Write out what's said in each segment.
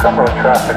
Traffic,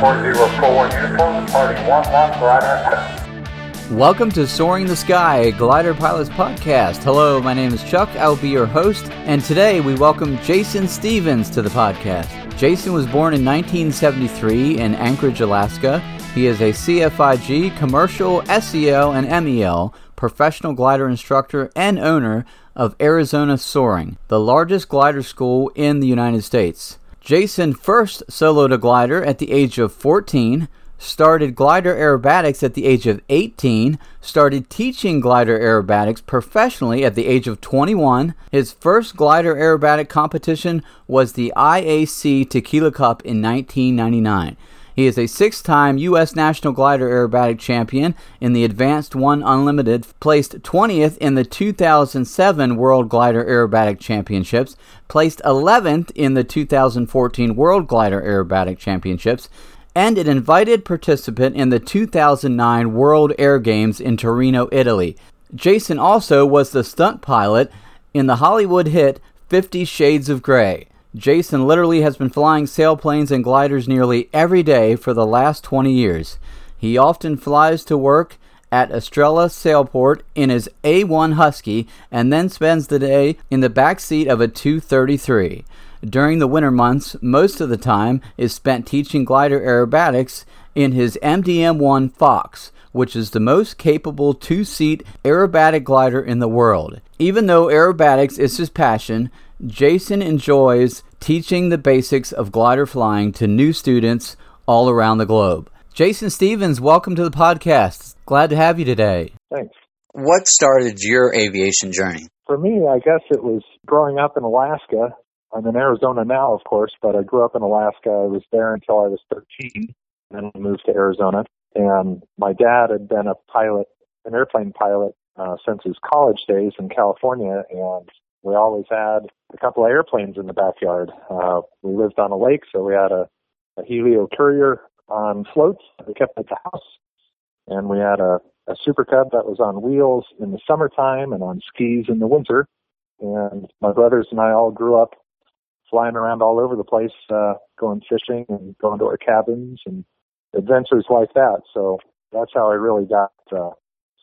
4041 uniform, departing 11 glider Welcome to Soaring the Sky, glider pilot's podcast. Hello, my name is Chuck. I will be your host, and today we welcome Jason Stevens to the podcast. Jason was born in 1973 in Anchorage, Alaska. He is a CFIG, commercial, SEL, and MEL professional glider instructor and owner of Arizona Soaring, the largest glider school in the United States. Jason first soloed a glider at the age of 14, started glider aerobatics at the age of 18, started teaching glider aerobatics professionally at the age of 21. His first glider aerobatic competition was the IAC Tequila Cup in 1999. He is a six time U.S. National Glider Aerobatic Champion in the Advanced One Unlimited, placed 20th in the 2007 World Glider Aerobatic Championships, placed 11th in the 2014 World Glider Aerobatic Championships, and an invited participant in the 2009 World Air Games in Torino, Italy. Jason also was the stunt pilot in the Hollywood hit Fifty Shades of Grey. Jason literally has been flying sailplanes and gliders nearly every day for the last 20 years. He often flies to work at Estrella Sailport in his A1 Husky and then spends the day in the back seat of a 233. During the winter months, most of the time is spent teaching glider aerobatics in his MDM1 Fox, which is the most capable two seat aerobatic glider in the world. Even though aerobatics is his passion, Jason enjoys teaching the basics of glider flying to new students all around the globe. Jason Stevens, welcome to the podcast. Glad to have you today. Thanks. What started your aviation journey? For me, I guess it was growing up in Alaska. I'm in Arizona now, of course, but I grew up in Alaska. I was there until I was 13, and then moved to Arizona. And my dad had been a pilot, an airplane pilot, uh, since his college days in California, and we always had a couple of airplanes in the backyard. Uh, we lived on a lake, so we had a, a Helio Courier on floats we kept at the house, and we had a, a Super Cub that was on wheels in the summertime and on skis in the winter. And my brothers and I all grew up flying around all over the place, uh, going fishing and going to our cabins and adventures like that. So that's how I really got uh,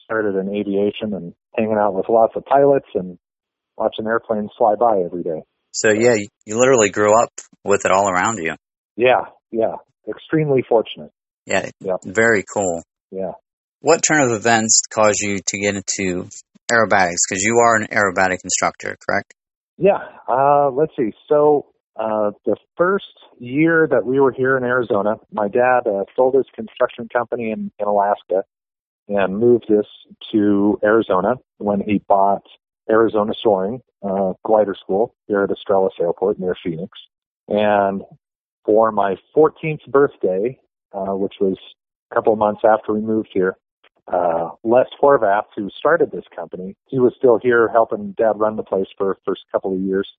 started in aviation and hanging out with lots of pilots and watching airplanes fly by every day. So yeah, you literally grew up with it all around you. Yeah, yeah. Extremely fortunate. Yeah. Yeah. Very cool. Yeah. What turn of events caused you to get into aerobatics? Because you are an aerobatic instructor, correct? Yeah. Uh, let's see. So uh, the first year that we were here in Arizona, my dad uh, sold his construction company in, in Alaska and moved this to Arizona when he bought Arizona Soaring uh, Glider School here at Estrella Airport near Phoenix. And for my 14th birthday, uh, which was a couple of months after we moved here, uh, Les Horvath, who started this company, he was still here helping Dad run the place for the first couple of years.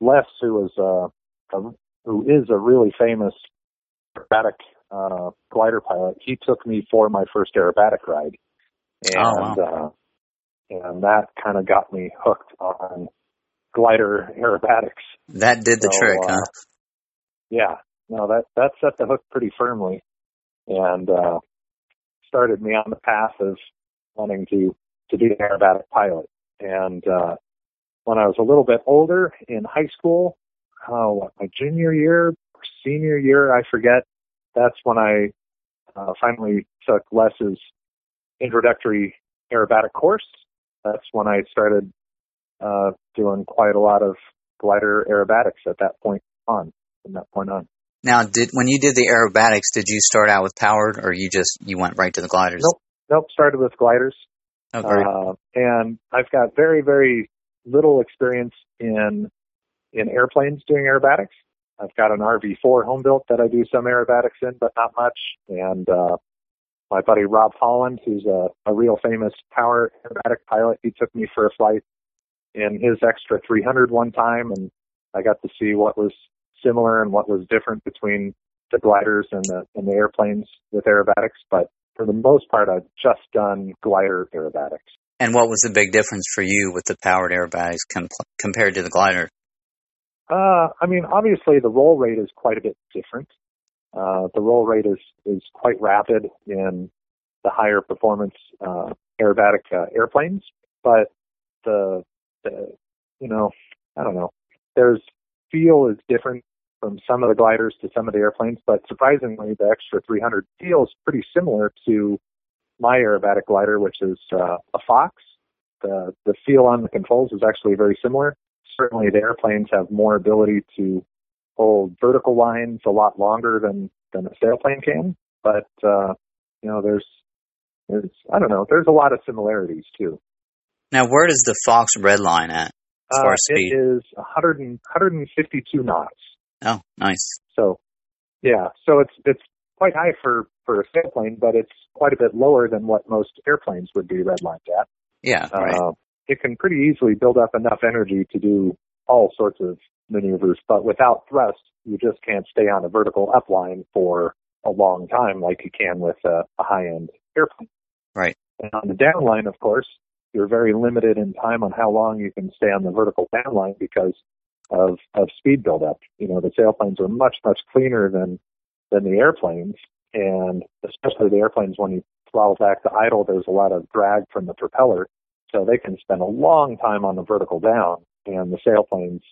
Les, who was uh, a, who is a really famous aerobatic uh, glider pilot, he took me for my first aerobatic ride, and oh, wow. Uh, and that kind of got me hooked on glider aerobatics. That did the so, trick, huh? Uh, yeah, no, that that set the hook pretty firmly, and uh, started me on the path of wanting to to be an aerobatic pilot. And uh, when I was a little bit older in high school, oh, what, my junior year or senior year, I forget. That's when I uh, finally took Les's introductory aerobatic course that's when I started uh, doing quite a lot of glider aerobatics at that point on. From that point on. Now, did when you did the aerobatics, did you start out with powered, or you just you went right to the gliders? Nope, nope. Started with gliders. Oh, great. Uh, and I've got very, very little experience in in airplanes doing aerobatics. I've got an RV4 home built that I do some aerobatics in, but not much. And uh, my buddy Rob Holland, who's a, a real famous power aerobatic pilot, he took me for a flight in his extra 300 one time, and I got to see what was similar and what was different between the gliders and the and the airplanes with aerobatics. But for the most part, I've just done glider aerobatics. And what was the big difference for you with the powered aerobatics com- compared to the glider? Uh, I mean, obviously the roll rate is quite a bit different. Uh, the roll rate is is quite rapid in the higher performance uh, aerobatic uh, airplanes, but the the you know I don't know. There's feel is different from some of the gliders to some of the airplanes, but surprisingly, the Extra 300 feels pretty similar to my aerobatic glider, which is uh, a Fox. The the feel on the controls is actually very similar. Certainly, the airplanes have more ability to hold vertical lines a lot longer than than a sailplane can, but uh, you know, there's there's I don't know, there's a lot of similarities too. Now, where does the Fox red line at as far Uh, as speed? it is 100 and, 152 knots. oh, nice. So, yeah, so it's it's quite high for for a sailplane, but it's quite a bit lower than what most airplanes would be redlined at. Yeah, right. Uh, it can pretty easily build up enough energy to do all sorts of maneuvers, but without thrust, you just can't stay on a vertical upline for a long time like you can with a, a high-end airplane. Right. And on the downline, of course, you're very limited in time on how long you can stay on the vertical downline because of of speed buildup. You know, the sailplanes are much much cleaner than than the airplanes, and especially the airplanes when you throttle back to idle, there's a lot of drag from the propeller, so they can spend a long time on the vertical down, and the sailplanes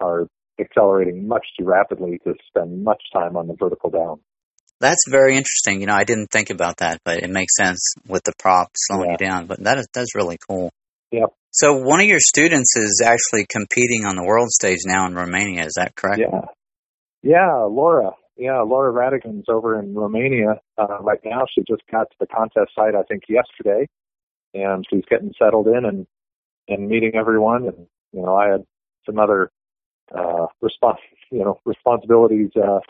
are accelerating much too rapidly to spend much time on the vertical down. That's very interesting. You know, I didn't think about that, but it makes sense with the prop slowing you down. But that is that's really cool. Yep. So one of your students is actually competing on the world stage now in Romania. Is that correct? Yeah. Yeah, Laura. Yeah, Laura Radigan's over in Romania uh, right now. She just got to the contest site, I think, yesterday, and she's getting settled in and and meeting everyone. And you know, I had some other uh, respons you know, responsibilities uh,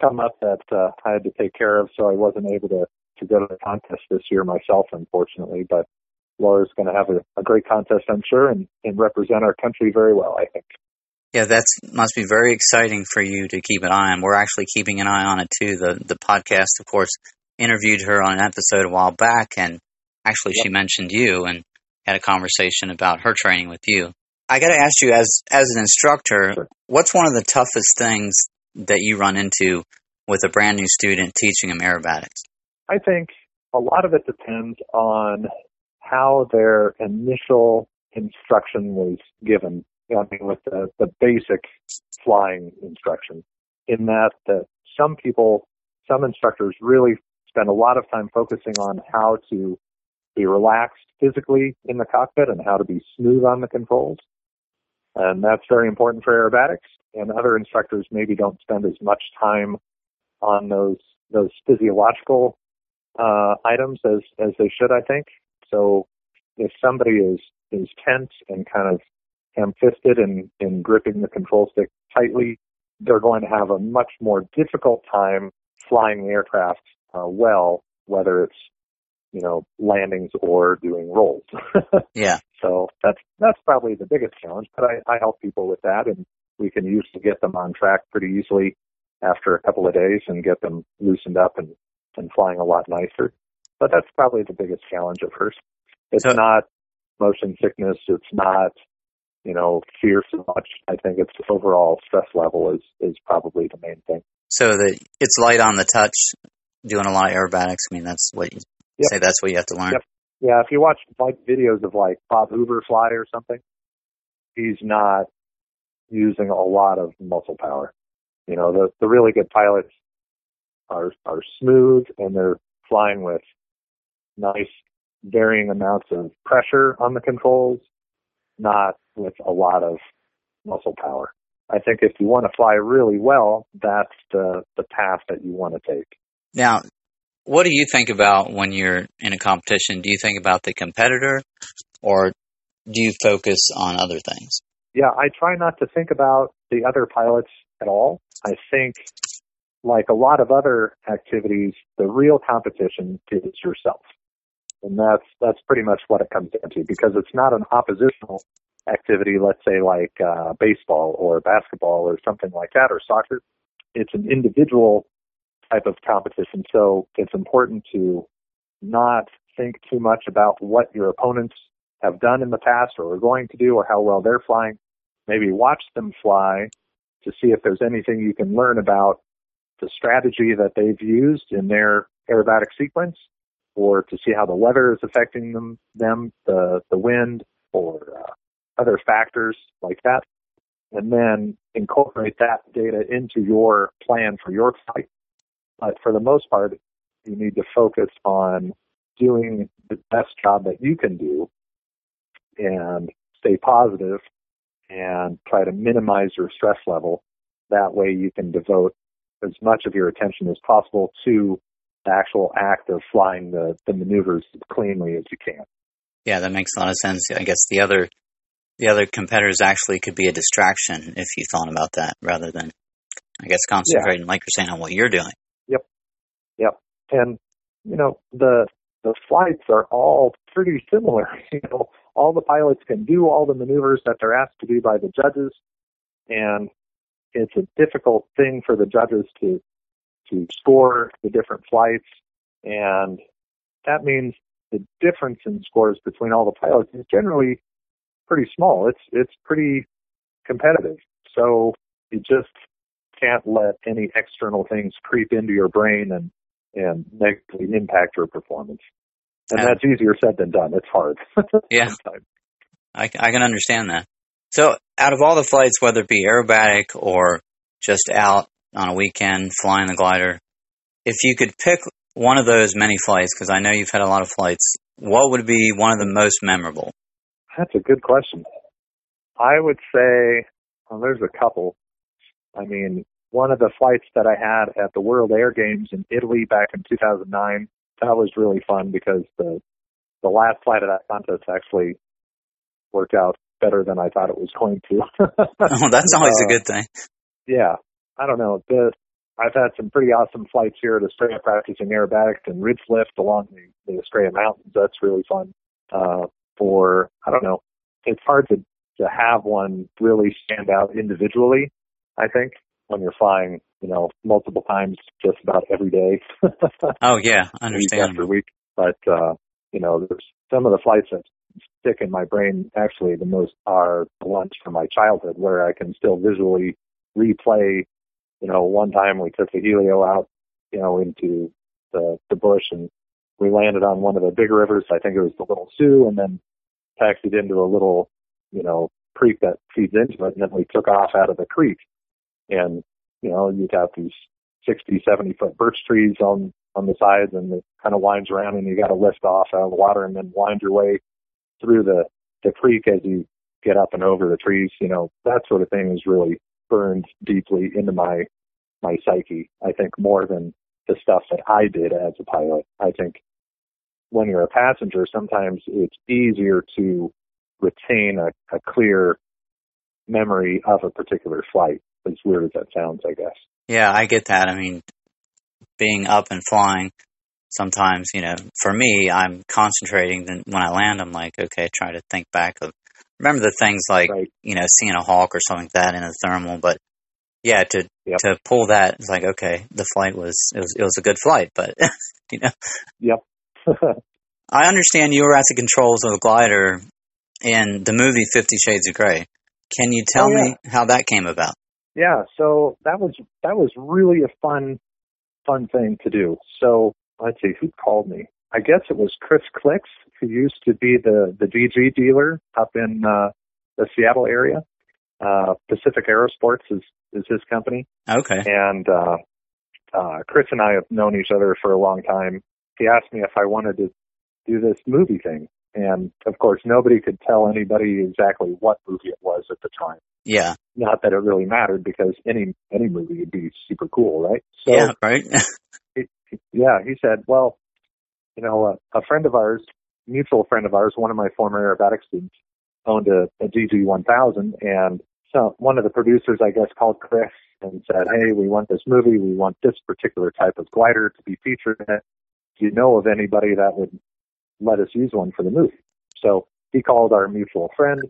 come up that uh, I had to take care of, so I wasn't able to to go to the contest this year myself, unfortunately. But Laura's going to have a, a great contest, I'm sure, and, and represent our country very well, I think. Yeah, that must be very exciting for you to keep an eye on. We're actually keeping an eye on it too. The the podcast, of course, interviewed her on an episode a while back, and actually she mentioned you and had a conversation about her training with you. I got to ask you, as as an instructor, Sure. what's one of the toughest things that you run into with a brand new student teaching them aerobatics? I think a lot of it depends on how their initial instruction was given. I mean, with the, the basic flying instruction, in that that some people, some instructors really spend a lot of time focusing on how to be relaxed physically in the cockpit and how to be smooth on the controls. And that's very important for aerobatics. And other instructors maybe don't spend as much time on those those physiological uh, items as as they should, I think. So if somebody is is tense and kind of ham-fisted and, and gripping the control stick tightly, they're going to have a much more difficult time flying the aircraft uh, well, whether it's you know landings or doing rolls. Yeah, that's probably the biggest challenge. But I, I help people with that, and we can usually get them on track pretty easily after a couple of days and get them loosened up and and flying a lot nicer. But that's probably the biggest challenge at first. It's So- not motion sickness. It's not you know fear so much. I think it's overall stress level is is probably the main thing. so that it's light on the touch, doing a lot of aerobatics. I mean, that's what you Yep. say. That's what you have to learn. Yep. Yeah, if you watch like videos of like Bob Hoover fly or something, he's not using a lot of muscle power. You know, the the really good pilots are are smooth and they're flying with nice varying amounts of pressure on the controls, not with a lot of muscle power. I think if you want to fly really well, that's the the path that you want to take. Now, what do you think about when you're in a competition? Do you think about the competitor or do you focus on other things? yeah, I try not to think about the other pilots at all. I think, like a lot of other activities, the real competition is yourself, and that's that's pretty much what it comes down to because it's not an oppositional activity. Let's say like uh, baseball or basketball or something like that or soccer. It's an individual type of competition, so it's important to not think too much about what your opponents have done in the past or are going to do or how well they're flying maybe watch them fly to see if there's anything you can learn about the strategy that they've used in their aerobatic sequence or to see how the weather is affecting them, them the, the wind or uh, other factors like that. And then incorporate that data into your plan for your flight. But for the most part, you need to focus on doing the best job that you can do and stay positive and try to minimize your stress level. That way you can devote as much of your attention as possible to the actual act of flying the, the maneuvers as cleanly as you can. Yeah, that makes a lot of sense. I guess the other the other competitors actually could be a distraction if you thought about that rather than I guess concentrating yeah. like you're saying on what you're doing. Yep. And you know, the the flights are all pretty similar. You know, all the pilots can do all the maneuvers that they're asked to do by the judges and it's a difficult thing for the judges to to score the different flights and that means the difference in scores between all the pilots is generally pretty small. It's it's pretty competitive. So you just can't let any external things creep into your brain and and negatively impact your performance. And that's easier said than done. It's hard. yeah, I, I can understand that. So, out of all the flights, whether it be aerobatic or just out on a weekend flying the glider, if you could pick one of those many flights, because I know you've had a lot of flights, what would be one of the most memorable? That's a good question. I would say, well, there's a couple. I mean, one of the flights that I had at the World Air Games in Italy back in 2009, that was really fun because the the last flight of that contest actually worked out better than I thought it was going to. oh, that's always uh, a good thing. Yeah, I don't know. The I've had some pretty awesome flights here at Estrella practicing aerobatics and ridge lift along the, the Estrella Mountains. That's really fun. Uh, for I don't know, it's hard to to have one really stand out individually. I think when you're flying, you know, multiple times just about every day. oh yeah, I understand. Week after week, but uh, you know, there's some of the flights that stick in my brain actually the most are the ones from my childhood where I can still visually replay. You know, one time we took the Helio out, you know, into the the bush and we landed on one of the big rivers. I think it was the Little Su, and then taxied into a little, you know, creek that feeds into it. And then we took off out of the creek, and you know, you got these 60, 70 foot birch trees on on the sides, and it kind of winds around, and you got to lift off out of the water, and then wind your way through the the creek as you get up and over the trees. You know, that sort of thing is really burned deeply into my my psyche. I think more than the stuff that I did as a pilot. I think when you're a passenger, sometimes it's easier to retain a, a clear memory of a particular flight. As weird as that sounds, I guess. Yeah, I get that. I mean, being up and flying, sometimes, you know, for me, I'm concentrating. Then when I land, I'm like, okay, try to think back of, remember the things like, right. you know, seeing a hawk or something like that in a thermal. But yeah, to yep. to pull that, it's like, okay, the flight was it was it was a good flight, but you know. Yep. I understand you were at the controls of the glider in the movie Fifty Shades of Grey. Can you oh, tell oh, yeah. me how that came about? Yeah, so that was that was really a fun fun thing to do. So let's see who called me. I guess it was Chris Clicks, who used to be the the DG dealer up in uh, the Seattle area. Uh, Pacific Aerosports is is his company. Okay. And uh, uh, Chris and I have known each other for a long time. He asked me if I wanted to do this movie thing, and of course, nobody could tell anybody exactly what movie it was at the time. Yeah. Not that it really mattered because any any movie would be super cool, right? So, yeah. Right. yeah, he said, well, you know, a, a friend of ours, mutual friend of ours, one of my former aerobatic students, owned a, a DG1000, and so one of the producers, I guess, called Chris and said, "Hey, we want this movie. We want this particular type of glider to be featured in it. Do you know of anybody that would let us use one for the movie?" So he called our mutual friend.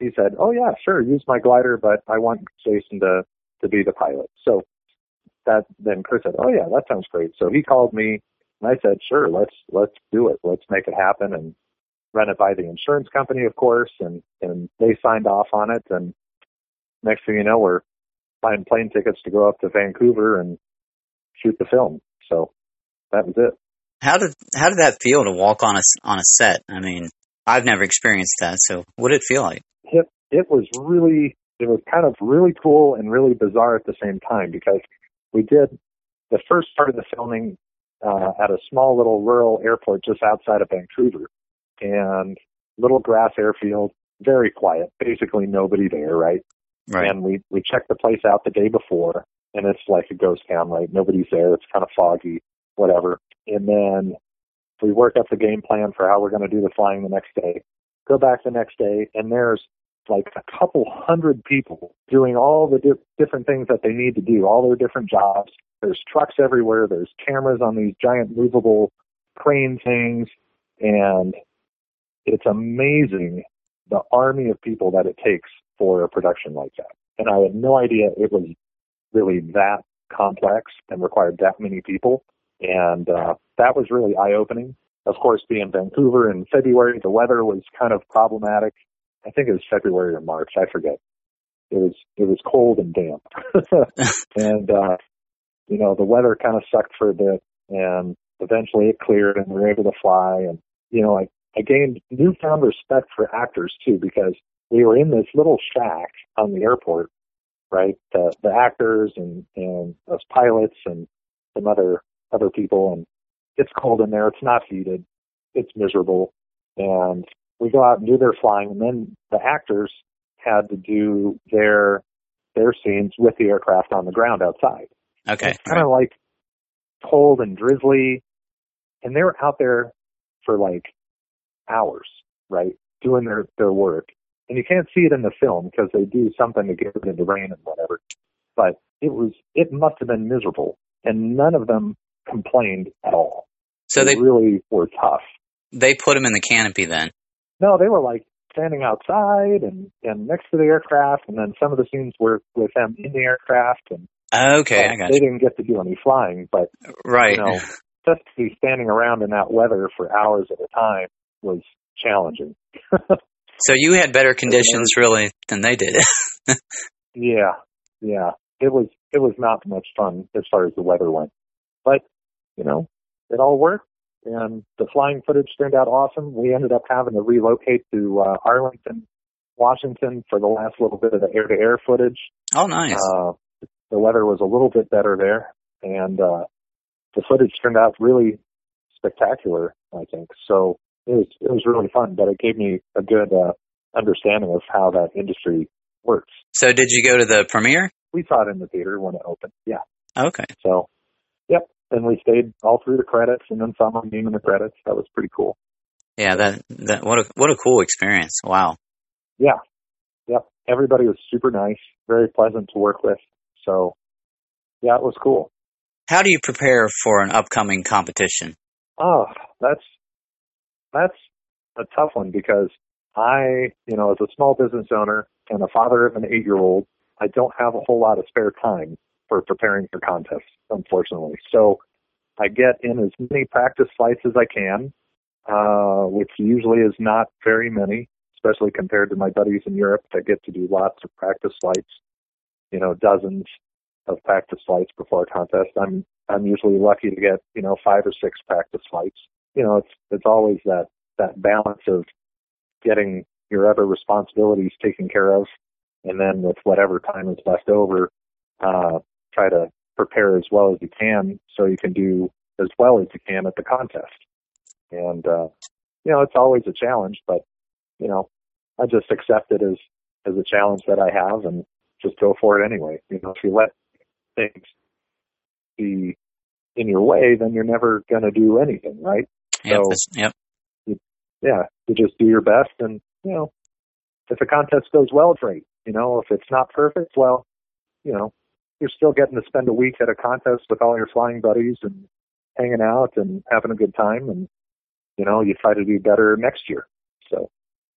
He said, "Oh yeah, sure, use my glider, but I want Jason to to be the pilot." So that then Chris said, "Oh yeah, that sounds great." So he called me, and I said, "Sure, let's let's do it. Let's make it happen." And run it by the insurance company, of course, and and they signed off on it. And next thing you know, we're buying plane tickets to go up to Vancouver and shoot the film. So that was it. How did how did that feel to walk on a on a set? I mean, I've never experienced that. So what did it feel like? It it was really it was kind of really cool and really bizarre at the same time because we did the first part of the filming uh, at a small little rural airport just outside of Vancouver, and little grass airfield, very quiet, basically nobody there, right? Right. And we we checked the place out the day before, and it's like a ghost town, right? Nobody's there. It's kind of foggy, whatever. And then we work up the game plan for how we're going to do the flying the next day. Go back the next day, and there's like a couple hundred people doing all the di- different things that they need to do, all their different jobs. There's trucks everywhere. There's cameras on these giant movable crane things, and it's amazing the army of people that it takes for a production like that. And I had no idea it was really that complex and required that many people. And uh, that was really eye opening. Of course, being Vancouver in February, the weather was kind of problematic. I think it was February or March, I forget. It was it was cold and damp. and uh you know, the weather kind of sucked for a bit and eventually it cleared and we were able to fly and you know, I, I gained newfound respect for actors too because we were in this little shack on the airport, right? The the actors and and us pilots and some other other people and it's cold in there, it's not heated, it's miserable and we go out and do their flying and then the actors had to do their their scenes with the aircraft on the ground outside. Okay. It's kind of like cold and drizzly and they were out there for like hours, right? Doing their, their work. And you can't see it in the film because they do something to get of the rain and whatever. But it was, it must have been miserable. And none of them complained at all. So they really were tough. They put them in the canopy then. No, they were like standing outside and, and next to the aircraft. And then some of the scenes were with them in the aircraft. And okay, uh, I got they you. didn't get to do any flying, but Right. you know, just to be standing around in that weather for hours at a time was challenging. So you had better conditions really than they did. Yeah, yeah. It was it was not much fun as far as the weather went, but you know, it all worked, and the flying footage turned out awesome. We ended up having to relocate to uh, Arlington, Washington, for the last little bit of the air-to-air footage. oh, nice. Uh, the weather was a little bit better there, and uh, the footage turned out really spectacular. I think so. It was it was really fun, but it gave me a good uh, understanding of how that industry works. So did you go to the premiere? We saw it in the theater when it opened. Yeah. Okay. So. And we stayed all through the credits, and then saw my name in the credits. That was pretty cool. Yeah, that that what a what a cool experience. Wow. Yeah. Yep. Everybody was super nice, very pleasant to work with. So, yeah, it was cool. How do you prepare for an upcoming competition? Oh, that's that's a tough one because I, you know, as a small business owner and a father of an eight-year-old, I don't have a whole lot of spare time for preparing for contests, unfortunately. So I get in as many practice flights as I can, uh, which usually is not very many, especially compared to my buddies in Europe that get to do lots of practice flights, you know, dozens of practice flights before a contest. I'm I'm usually lucky to get, you know, five or six practice flights. You know, it's it's always that that balance of getting your other responsibilities taken care of and then with whatever time is left over, uh, try to prepare as well as you can so you can do as well as you can at the contest. And uh you know, it's always a challenge, but you know, I just accept it as as a challenge that I have and just go for it anyway. You know, if you let things be in your way, then you're never going to do anything, right? Yep. So- yep. Yeah, you just do your best, and you know, if the contest goes well, great. You know, if it's not perfect, well, you know, you're still getting to spend a week at a contest with all your flying buddies and hanging out and having a good time, and you know, you try to do better next year. So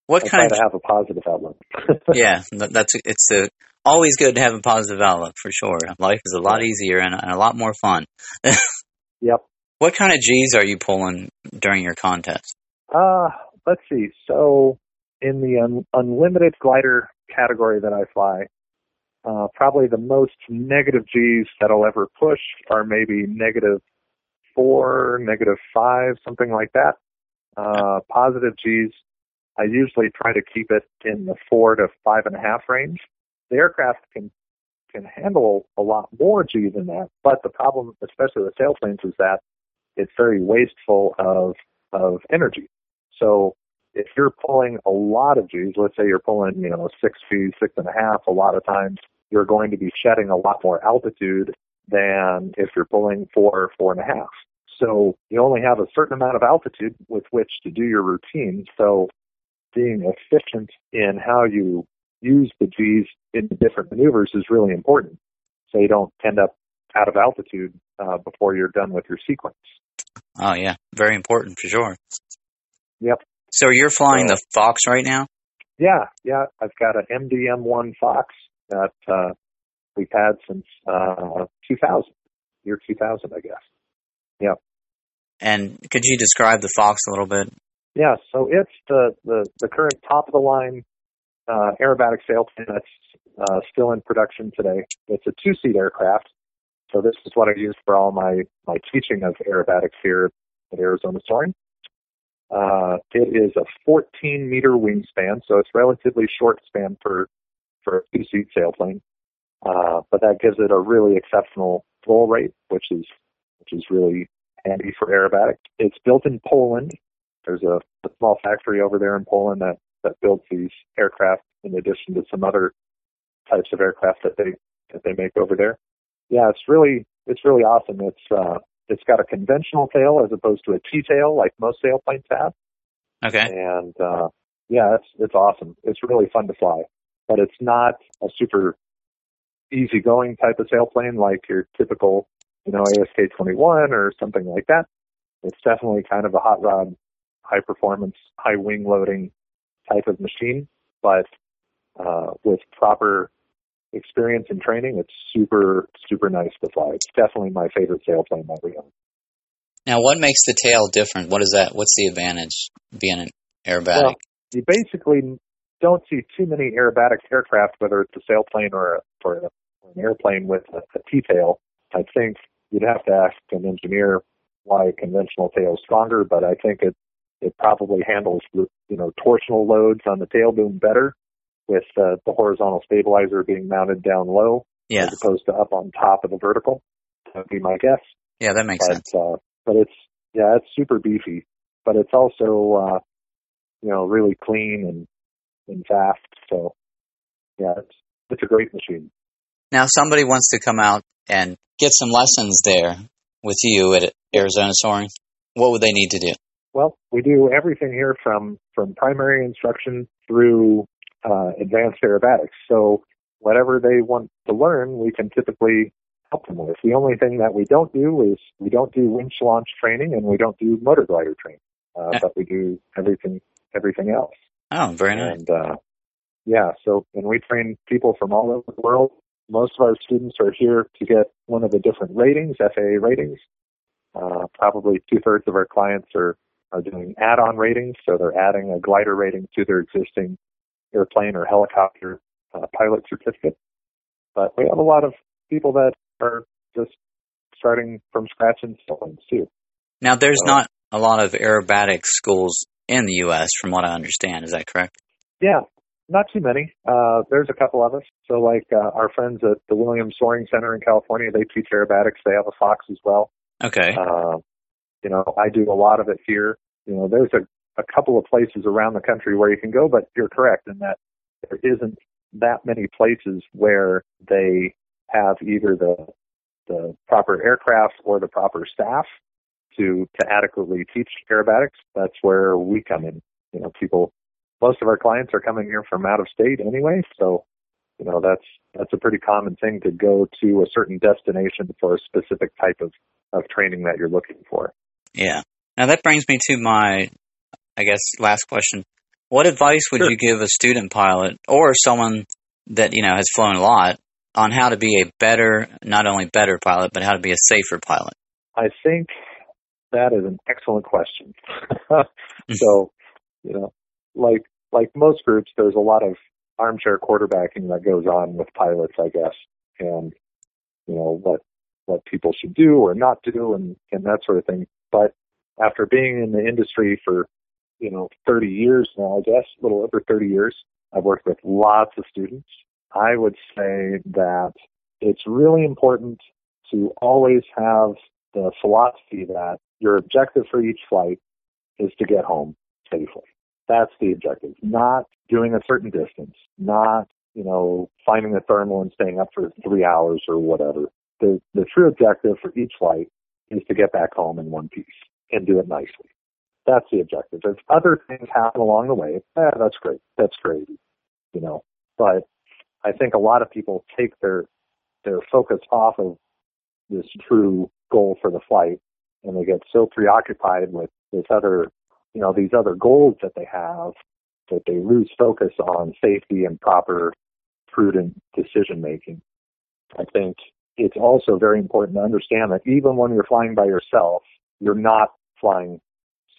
What I try kind to of have a positive outlook. yeah? That's it's a, always good to have a positive outlook for sure. Life is a lot easier and, and a lot more fun. Yep. What kind of G's are you pulling during your contest? Uh, let's see. So in the un- unlimited glider category that I fly, Uh, probably the most negative G's that I'll ever push are maybe negative four, negative five, something like that. Uh, positive G's, I usually try to keep it in the four to five and a half range. The aircraft can can handle a lot more G than that, but the problem, especially with sailplanes, is that it's very wasteful of of energy. So if you're pulling a lot of G's, let's say you're pulling, you know, six G's, six and a half, a lot of times you're going to be shedding a lot more altitude than if you're pulling four, four and a half. So you only have a certain amount of altitude with which to do your routine. So being efficient in how you use the G's in different maneuvers is really important. So you don't end up out of altitude uh, before you're done with your sequence. Oh yeah, very important for sure. Yep. So you're flying the Fox right now? Yeah, yeah. I've got an MDM1 Fox that uh, we've had since uh, 2000, year 2000, I guess. Yep. And could you describe the Fox a little bit? Yeah, so it's the, the, the current top of the line uh, aerobatic sailplane that's uh, still in production today. It's a two seat aircraft. So this is what I use for all my, my teaching of aerobatics here at Arizona Soaring. Uh, it is a 14 meter wingspan, so it's relatively short span for, for a two seat sailplane. Uh, but that gives it a really exceptional roll rate, which is, which is really handy for aerobatics. It's built in Poland. There's a, a small factory over there in Poland that, that builds these aircraft in addition to some other types of aircraft that they, that they make over there. Yeah, it's really, it's really awesome. It's, uh, it's got a conventional tail as opposed to a T-tail like most sailplanes have. Okay. And, uh, yeah, it's, it's awesome. It's really fun to fly, but it's not a super easygoing type of sailplane like your typical, you know, ASK 21 or something like that. It's definitely kind of a hot rod, high performance, high wing loading type of machine, but, uh, with proper experience and training, it's super, super nice to fly. It's definitely my favorite sailplane that we own. Now, what makes the tail different? What is that? What's the advantage being an aerobatic? Well, you basically don't see too many aerobatic aircraft, whether it's a sailplane or, a, or an airplane with a, a T-tail. I think you'd have to ask an engineer why a conventional tail is stronger, but I think it it probably handles you know torsional loads on the tail boom better with uh, the horizontal stabilizer being mounted down low yeah. as opposed to up on top of the vertical. That would be my guess. Yeah, that makes but, sense. Uh, but it's yeah, it's super beefy, but it's also uh, you know really clean and and fast. So yeah, it's it's a great machine. Now, somebody wants to come out and get some lessons there with you at Arizona Soaring. What would they need to do? Well, we do everything here from from primary instruction through uh, advanced aerobatics. So whatever they want to learn, we can typically help them with. The only thing that we don't do is we don't do winch launch training and we don't do motor glider training, uh, but we do everything everything else. Oh, very nice. And uh, yeah, so and we train people from all over the world. Most of our students are here to get one of the different ratings, FAA ratings. Uh, probably two thirds of our clients are are doing add-on ratings, so they're adding a glider rating to their existing airplane or helicopter uh, pilot certificate. But we have a lot of people that are just starting from scratch in sailplanes too. Now, there's So- not a lot of aerobatic schools in the U.S., from what I understand. Is that correct? Yeah, not too many. Uh, there's a couple of us. So like uh, our friends at the Williams Soaring Center in California, they teach aerobatics. They have a Fox as well. Okay. Uh, you know, I do a lot of it here. You know, there's a, a couple of places around the country where you can go, but you're correct in that there isn't that many places where they have either the the proper aircraft or the proper staff to to adequately teach aerobatics. That's where we come in. You know, people most of our clients are coming here from out of state anyway, so you know that's that's a pretty common thing to go to a certain destination for a specific type of of training that you're looking for. Yeah. Now that brings me to my, I guess, last question. What advice would Sure. you give a student pilot or someone that you know has flown a lot on how to be a better, not only better pilot, but how to be a safer pilot? I think that is an excellent question. Hmm. so, you know, like like most groups, there's a lot of armchair quarterbacking that goes on with pilots, I guess, and you know what what people should do or not do, and and that sort of thing. But after being in the industry for you know 30 years now, I guess a little over 30 years, I've worked with lots of students. I would say that it's really important to always have the philosophy that your objective for each flight is to get home safely. That's the objective, not doing a certain distance, not, you know, finding a thermal and staying up for three hours or whatever. The, the true objective for each flight is to get back home in one piece and do it nicely. That's the objective. If other things happen along the way, eh, that's great. That's great. you know. But I think a lot of people take their their focus off of this true goal for the flight and they get so preoccupied with this other you know these other goals that they have that they lose focus on safety and proper prudent decision making i think it's also very important to understand that even when you're flying by yourself you're not flying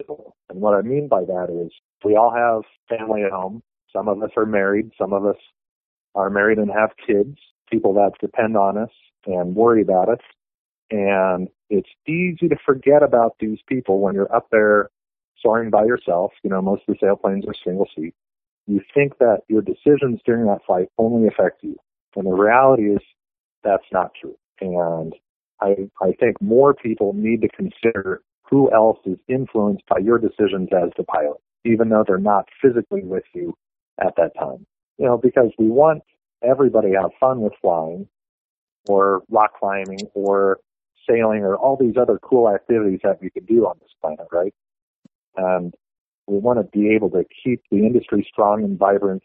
solo and what i mean by that is we all have family at home some of us are married some of us are married and have kids people that depend on us and worry about us and it's easy to forget about these people when you're up there soaring by yourself. You know, most of the sailplanes are single seat. You think that your decisions during that flight only affect you. And the reality is that's not true. And I, I think more people need to consider who else is influenced by your decisions as the pilot, even though they're not physically with you at that time. You know, because we want everybody to have fun with flying or rock climbing or sailing or all these other cool activities that we could do on this planet, right? And we want to be able to keep the industry strong and vibrant,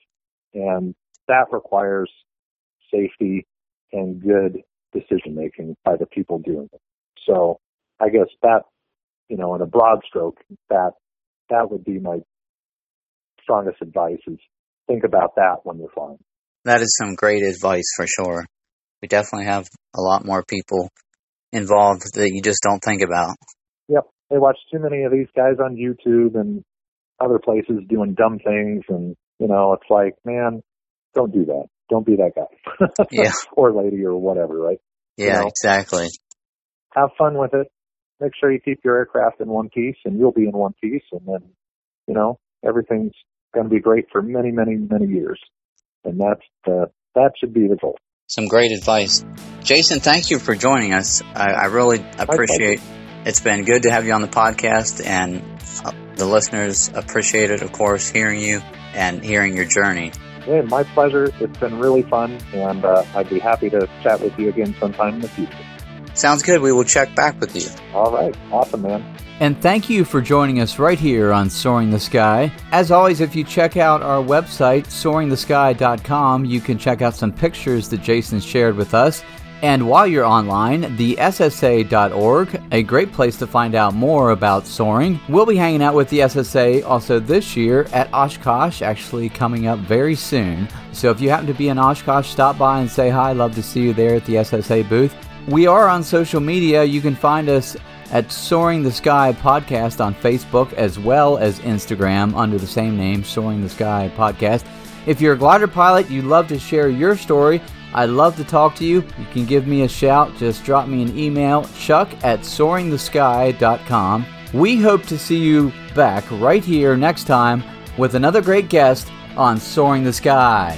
and that requires safety and good decision making by the people doing it. So I guess that, you know, in a broad stroke, that that would be my strongest advice is think about that when you're flying. That is some great advice for sure. We definitely have a lot more people involved that you just don't think about. Yep. They watch too many of these guys on YouTube and other places doing dumb things and you know, it's like, man, don't do that. Don't be that guy. yeah. or lady or whatever, right? Yeah, you know, exactly. Have fun with it. Make sure you keep your aircraft in one piece and you'll be in one piece and then, you know, everything's going to be great for many, many, many years. And that's the, that should be the goal. Some great advice. Jason, thank you for joining us. I, I really appreciate It's been good to have you on the podcast, and uh, the listeners appreciate it, of course, hearing you and hearing your journey. Yeah, my pleasure. It's been really fun, and uh, I'd be happy to chat with you again sometime in the future. Sounds good. We will check back with you. All right. Awesome, man. And thank you for joining us right here on Soaring the Sky. As always, if you check out our website, soaringthesky.com, you can check out some pictures that Jason shared with us. And while you're online, the SSA.org, a great place to find out more about soaring. We'll be hanging out with the SSA also this year at Oshkosh, actually coming up very soon. So if you happen to be in Oshkosh, stop by and say hi. Love to see you there at the SSA booth. We are on social media. You can find us at Soaring the Sky Podcast on Facebook as well as Instagram under the same name, Soaring the Sky Podcast. If you're a glider pilot, you'd love to share your story, I'd love to talk to you. You can give me a shout. Just drop me an email, chuck at soaringthesky.com. We hope to see you back right here next time with another great guest on Soaring the Sky.